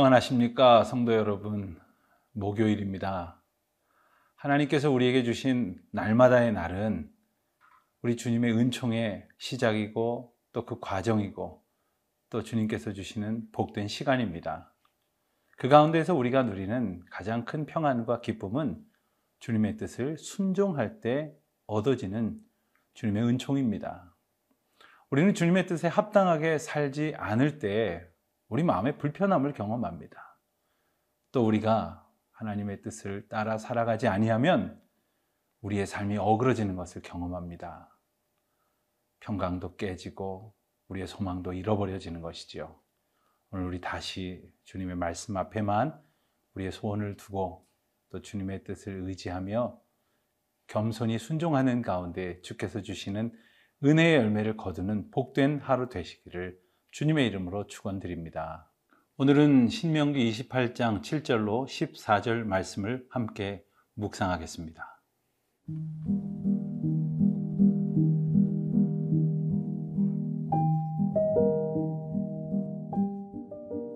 평안하십니까, 성도 여러분. 목요일입니다. 하나님께서 우리에게 주신 날마다의 날은 우리 주님의 은총의 시작이고 또 그 과정이고 또 주님께서 주시는 복된 시간입니다. 그 가운데서 우리가 누리는 가장 큰 평안과 기쁨은 주님의 뜻을 순종할 때 얻어지는 주님의 은총입니다. 우리는 주님의 뜻에 합당하게 살지 않을 때 우리 마음의 불편함을 경험합니다. 또 우리가 하나님의 뜻을 따라 살아가지 아니하면 우리의 삶이 어그러지는 것을 경험합니다. 평강도 깨지고 우리의 소망도 잃어버려지는 것이지요. 오늘 우리 다시 주님의 말씀 앞에만 우리의 소원을 두고 또 주님의 뜻을 의지하며 겸손히 순종하는 가운데 주께서 주시는 은혜의 열매를 거두는 복된 하루 되시기를 주님의 이름으로 축원드립니다. 오늘은 신명기 28장 7절로 14절 말씀을 함께 묵상하겠습니다.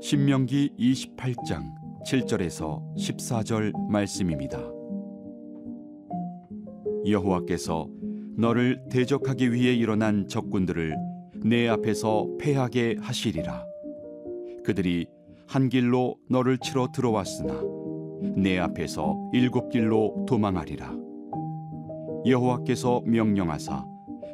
신명기 28장 7절에서 14절 말씀입니다. 여호와께서 너를 대적하기 위해 일어난 적군들을 내 앞에서 패하게 하시리라. 그들이 한 길로 너를 치러 들어왔으나 내 앞에서 일곱 길로 도망하리라. 여호와께서 명령하사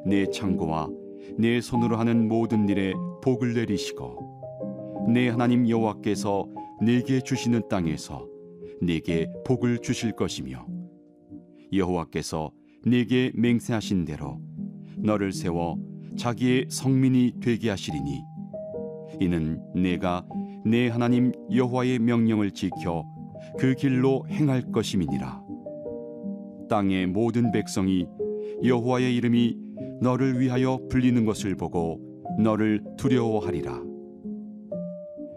내 창고와 내 손으로 하는 모든 일에 복을 내리시고 내 하나님 여호와께서 내게 주시는 땅에서 내게 복을 주실 것이며 여호와께서 내게 맹세하신 대로 너를 세워 자기의 성민이 되게 하시리니 이는 내가 내 하나님 여호와의 명령을 지켜 그 길로 행할 것임이니라. 땅의 모든 백성이 여호와의 이름이 너를 위하여 불리는 것을 보고 너를 두려워하리라.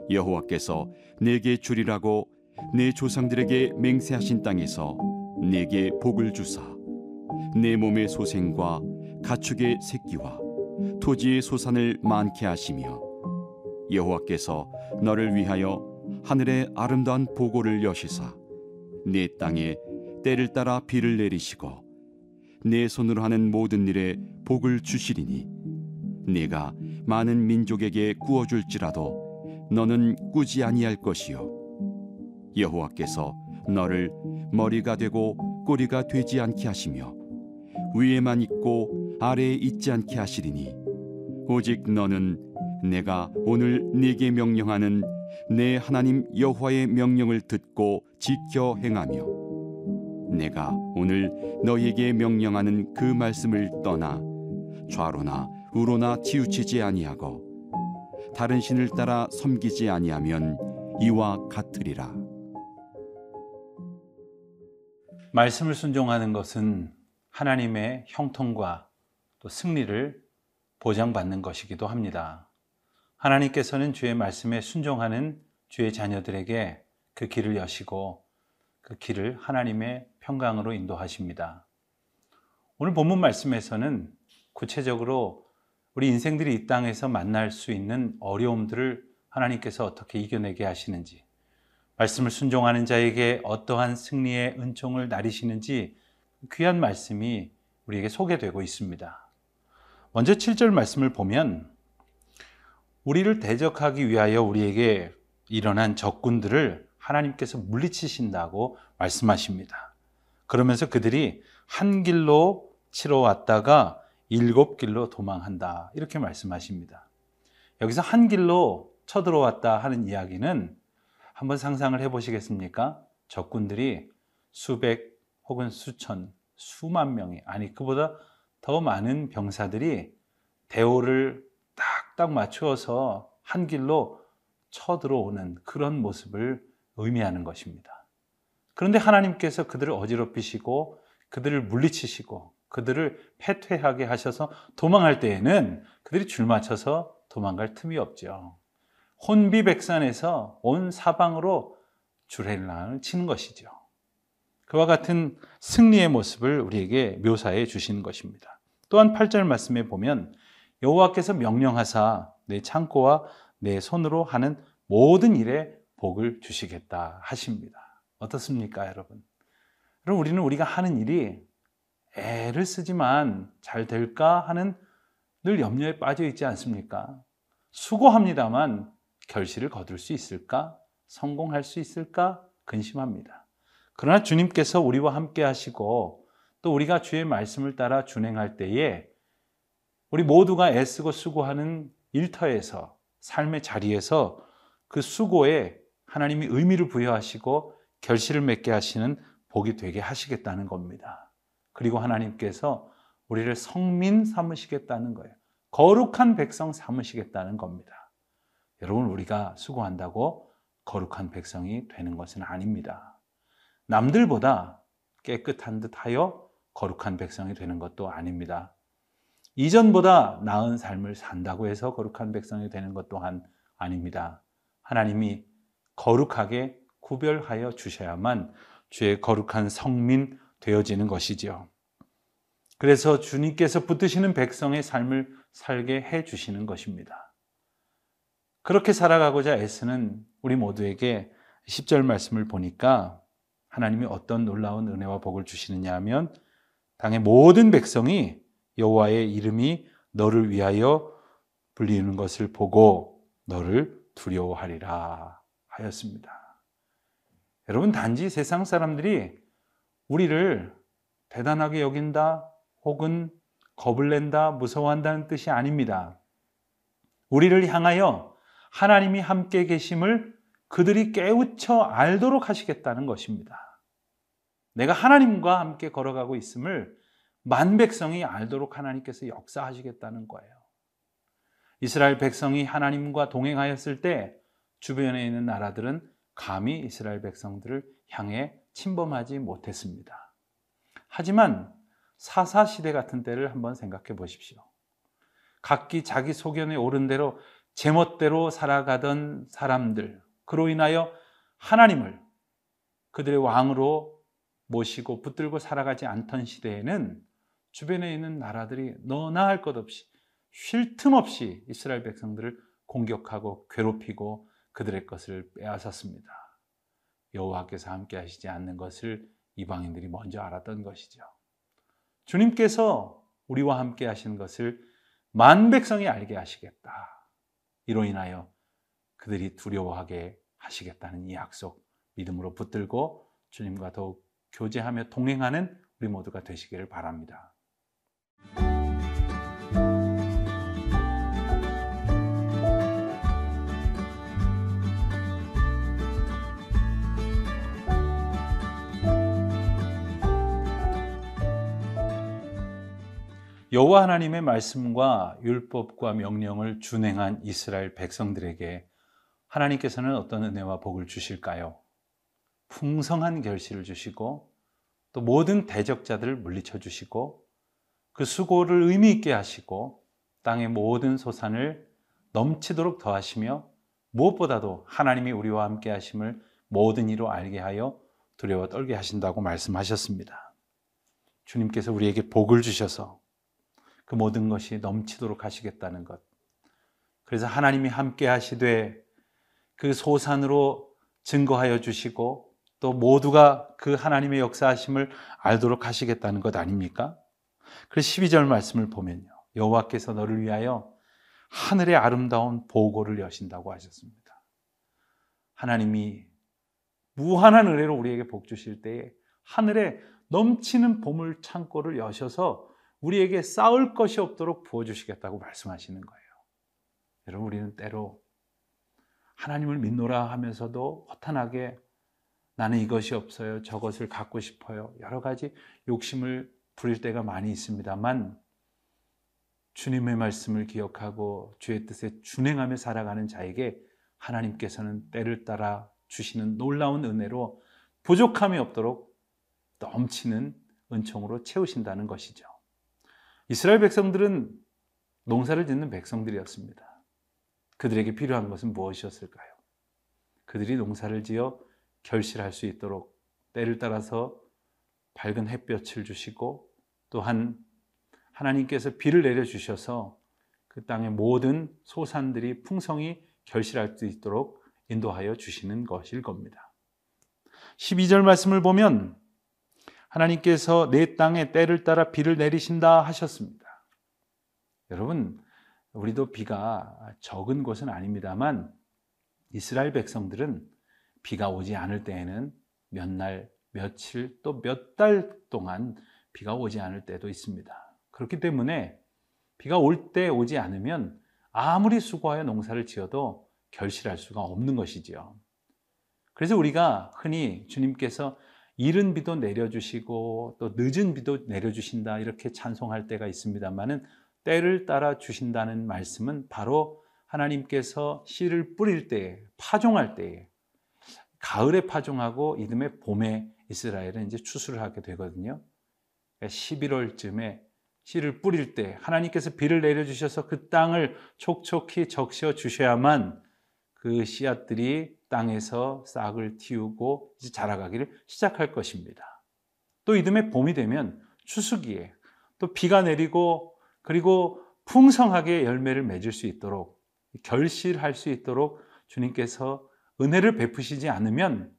여호와께서 내게 주리라고 내 조상들에게 맹세하신 땅에서 내게 복을 주사 내 몸의 소생과 가축의 새끼와 토지의 소산을 많게 하시며 여호와께서 너를 위하여 하늘의 아름다운 보고를 여시사 내 땅에 때를 따라 비를 내리시고 내 손으로 하는 모든 일에 복을 주시리니 내가 많은 민족에게 구워 줄지라도 너는 꾸지 아니할 것이요. 여호와께서 너를 머리가 되고 꼬리가 되지 않게 하시며 위에만 있고 아래에 있지 않게 하시리니 오직 너는 내가 오늘 네게 명령하는 내 하나님 여호와의 명령을 듣고 지켜 행하며 내가 오늘 너희에게 명령하는 그 말씀을 떠나 좌로나 우로나 치우치지 아니하고 다른 신을 따라 섬기지 아니하면 이와 같으리라. 말씀을 순종하는 것은 하나님의 형통과 또 승리를 보장받는 것이기도 합니다. 하나님께서는 주의 말씀에 순종하는 주의 자녀들에게 그 길을 여시고 그 길을 하나님의 평강으로 인도하십니다. 오늘 본문 말씀에서는 구체적으로 우리 인생들이 이 땅에서 만날 수 있는 어려움들을 하나님께서 어떻게 이겨내게 하시는지, 말씀을 순종하는 자에게 어떠한 승리의 은총을 나리시는지 귀한 말씀이 우리에게 소개되고 있습니다. 먼저 7절 말씀을 보면 우리를 대적하기 위하여 우리에게 일어난 적군들을 하나님께서 물리치신다고 말씀하십니다. 그러면서 그들이 한 길로 치러 왔다가 일곱 길로 도망한다. 이렇게 말씀하십니다. 여기서 한 길로 쳐들어왔다 하는 이야기는 한번 상상을 해 보시겠습니까? 적군들이 수백 혹은 수천, 수만 명이, 아니, 그보다 더 많은 병사들이 대오를 딱딱 맞추어서 한 길로 쳐들어오는 그런 모습을 의미하는 것입니다. 그런데 하나님께서 그들을 어지럽히시고 그들을 물리치시고 그들을 패퇴하게 하셔서 도망할 때에는 그들이 줄 맞춰서 도망갈 틈이 없죠. 혼비백산에서 온 사방으로 주례를 치는 것이죠. 그와 같은 승리의 모습을 우리에게 묘사해 주시는 것입니다. 또한 8절 말씀에 보면 여호와께서 명령하사 내 창고와 내 손으로 하는 모든 일에 복을 주시겠다 하십니다. 어떻습니까, 여러분? 그럼 우리는 우리가 하는 일이 애를 쓰지만 잘 될까 하는 늘 염려에 빠져 있지 않습니까? 수고합니다만 결실을 거둘 수 있을까? 성공할 수 있을까? 근심합니다. 그러나 주님께서 우리와 함께 하시고 또 우리가 주의 말씀을 따라 준행할 때에 우리 모두가 애쓰고 수고하는 일터에서 삶의 자리에서 그 수고에 하나님이 의미를 부여하시고 결실을 맺게 하시는 복이 되게 하시겠다는 겁니다. 그리고 하나님께서 우리를 성민 삼으시겠다는 거예요. 거룩한 백성 삼으시겠다는 겁니다. 여러분, 우리가 수고한다고 거룩한 백성이 되는 것은 아닙니다. 남들보다 깨끗한 듯 하여 거룩한 백성이 되는 것도 아닙니다. 이전보다 나은 삶을 산다고 해서 거룩한 백성이 되는 것 또한 아닙니다. 하나님이 거룩하게 구별하여 주셔야만 주의 거룩한 성민 되어지는 것이지요. 그래서 주님께서 붙드시는 백성의 삶을 살게 해 주시는 것입니다. 그렇게 살아가고자 애쓰는 우리 모두에게 10절 말씀을 보니까 하나님이 어떤 놀라운 은혜와 복을 주시느냐 하면 당의 모든 백성이 여호와의 이름이 너를 위하여 불리는 것을 보고 너를 두려워하리라 하였습니다. 여러분 단지 세상 사람들이 우리를 대단하게 여긴다 혹은 겁을 낸다 무서워한다는 뜻이 아닙니다. 우리를 향하여 하나님이 함께 계심을 그들이 깨우쳐 알도록 하시겠다는 것입니다. 내가 하나님과 함께 걸어가고 있음을 만 백성이 알도록 하나님께서 역사하시겠다는 거예요. 이스라엘 백성이 하나님과 동행하였을 때 주변에 있는 나라들은 감히 이스라엘 백성들을 향해 침범하지 못했습니다. 하지만 사사 시대 같은 때를 한번 생각해 보십시오. 각기 자기 소견에 오른 대로 제멋대로 살아가던 사람들, 그로 인하여 하나님을 그들의 왕으로 모시고 붙들고 살아가지 않던 시대에는 주변에 있는 나라들이 너나 할 것 없이 쉴 틈 없이 이스라엘 백성들을 공격하고 괴롭히고 그들의 것을 빼앗았습니다. 여호와께서 함께 하시지 않는 것을 이방인들이 먼저 알았던 것이죠. 주님께서 우리와 함께 하시는 것을 만 백성이 알게 하시겠다. 이로 인하여 그들이 두려워하게 하시겠다는 이 약속 믿음으로 붙들고 주님과 더욱 교제하며 동행하는 우리 모두가 되시기를 바랍니다. 여호와 하나님의 말씀과 율법과 명령을 준행한 이스라엘 백성들에게 하나님께서는 어떤 은혜와 복을 주실까요? 풍성한 결실을 주시고 또 모든 대적자들을 물리쳐 주시고 그 수고를 의미 있게 하시고 땅의 모든 소산을 넘치도록 더하시며 무엇보다도 하나님이 우리와 함께 하심을 모든 이로 알게 하여 두려워 떨게 하신다고 말씀하셨습니다. 주님께서 우리에게 복을 주셔서 그 모든 것이 넘치도록 하시겠다는 것. 그래서 하나님이 함께 하시되 그 소산으로 증거하여 주시고 또 모두가 그 하나님의 역사하심을 알도록 하시겠다는 것 아닙니까? 그래서 12절 말씀을 보면요. 여호와께서 너를 위하여 하늘의 아름다운 보고를 여신다고 하셨습니다. 하나님이 무한한 은혜로 우리에게 복 주실 때에 하늘에 넘치는 보물 창고를 여셔서 우리에게 싸울 것이 없도록 부어 주시겠다고 말씀하시는 거예요. 여러분, 우리는 때로 하나님을 믿노라 하면서도 허탄하게 나는 이것이 없어요. 저것을 갖고 싶어요. 여러 가지 욕심을 부릴 때가 많이 있습니다만 주님의 말씀을 기억하고 주의 뜻에 준행하며 살아가는 자에게 하나님께서는 때를 따라 주시는 놀라운 은혜로 부족함이 없도록 넘치는 은총으로 채우신다는 것이죠. 이스라엘 백성들은 농사를 짓는 백성들이었습니다. 그들에게 필요한 것은 무엇이었을까요? 그들이 농사를 지어 결실할 수 있도록 때를 따라서 밝은 햇볕을 주시고 또한 하나님께서 비를 내려 주셔서 그 땅의 모든 소산들이 풍성히 결실할 수 있도록 인도하여 주시는 것일 겁니다. 12절 말씀을 보면 하나님께서 내 땅에 때를 따라 비를 내리신다 하셨습니다. 여러분, 우리도 비가 적은 곳은 아닙니다만 이스라엘 백성들은 비가 오지 않을 때에는 몇 날, 며칠 또 몇 달 동안 비가 오지 않을 때도 있습니다. 그렇기 때문에 비가 올 때 오지 않으면 아무리 수고하여 농사를 지어도 결실할 수가 없는 것이지요. 그래서 우리가 흔히 주님께서 이른 비도 내려주시고 또 늦은 비도 내려주신다 이렇게 찬송할 때가 있습니다만은 때를 따라 주신다는 말씀은 바로 하나님께서 씨를 뿌릴 때, 파종할 때에 가을에 파종하고 이듬해 봄에 이스라엘은 이제 추수를 하게 되거든요. 11월쯤에 그러니까 씨를 뿌릴 때 하나님께서 비를 내려 주셔서 그 땅을 촉촉히 적셔 주셔야만 그 씨앗들이 땅에서 싹을 틔우고 이제 자라가기를 시작할 것입니다. 또 이듬해 봄이 되면 추수기에 또 비가 내리고 그리고 풍성하게 열매를 맺을 수 있도록 결실할 수 있도록 주님께서 은혜를 베푸시지 않으면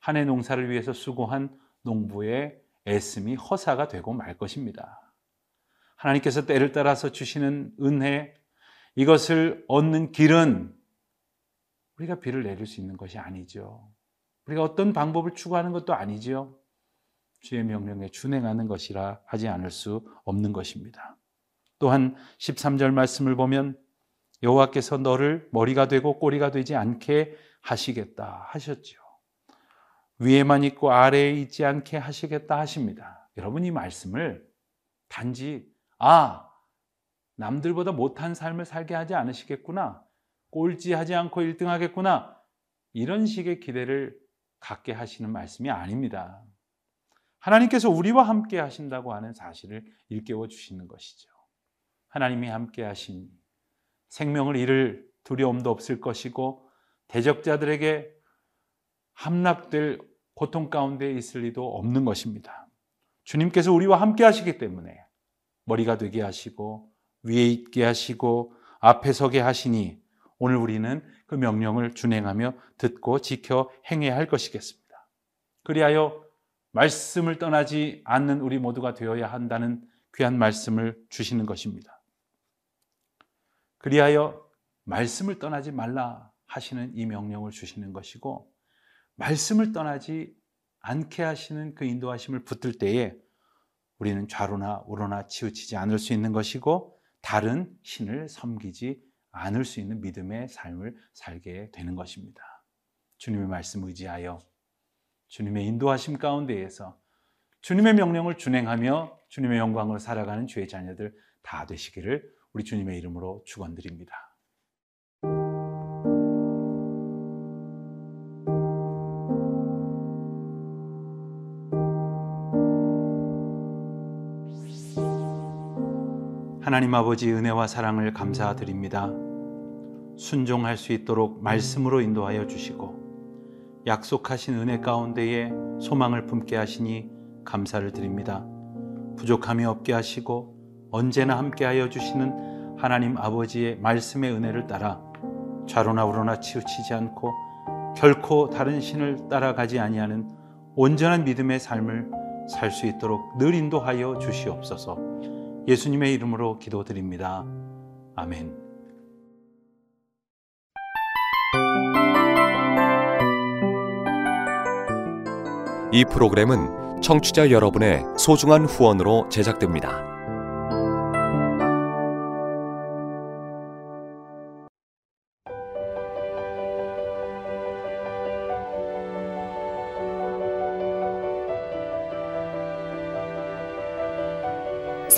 한 해 농사를 위해서 수고한 농부의 애씀이 허사가 되고 말 것입니다. 하나님께서 때를 따라서 주시는 은혜, 이것을 얻는 길은 우리가 비를 내릴 수 있는 것이 아니죠. 우리가 어떤 방법을 추구하는 것도 아니죠. 주의 명령에 준행하는 것이라 하지 않을 수 없는 것입니다. 또한 13절 말씀을 보면 여호와께서 너를 머리가 되고 꼬리가 되지 않게 하시겠다 하셨죠. 위에만 있고 아래에 있지 않게 하시겠다 하십니다. 여러분 이 말씀을 단지 아 남들보다 못한 삶을 살게 하지 않으시겠구나. 꼴찌하지 않고 1등 하겠구나. 이런 식의 기대를 갖게 하시는 말씀이 아닙니다. 하나님께서 우리와 함께 하신다고 하는 사실을 일깨워 주시는 것이죠. 하나님이 함께 하시니 생명을 잃을 두려움도 없을 것이고 대적자들에게 함락될 고통 가운데 있을 리도 없는 것입니다. 주님께서 우리와 함께 하시기 때문에 머리가 되게 하시고 위에 있게 하시고 앞에 서게 하시니 오늘 우리는 그 명령을 준행하며 듣고 지켜 행해야 할 것이겠습니다. 그리하여 말씀을 떠나지 않는 우리 모두가 되어야 한다는 귀한 말씀을 주시는 것입니다. 그리하여 말씀을 떠나지 말라 하시는 이 명령을 주시는 것이고 말씀을 떠나지 않게 하시는 그 인도하심을 붙들 때에 우리는 좌로나 우로나 치우치지 않을 수 있는 것이고 다른 신을 섬기지 않을 수 있는 믿음의 삶을 살게 되는 것입니다. 주님의 말씀 의지하여 주님의 인도하심 가운데에서 주님의 명령을 준행하며 주님의 영광으로 살아가는 주의 자녀들 다 되시기를 우리 주님의 이름으로 축원드립니다. 하나님 아버지 은혜와 사랑을 감사드립니다. 순종할 수 있도록 말씀으로 인도하여 주시고 약속하신 은혜 가운데에 소망을 품게 하시니 감사를 드립니다. 부족함이 없게 하시고 언제나 함께하여 주시는 하나님 아버지의 말씀의 은혜를 따라 좌로나 우로나 치우치지 않고 결코 다른 신을 따라가지 아니하는 온전한 믿음의 삶을 살 수 있도록 늘 인도하여 주시옵소서. 예수님의 이름으로 기도드립니다. 아멘. 이 프로그램은 청취자 여러분의 소중한 후원으로 제작됩니다.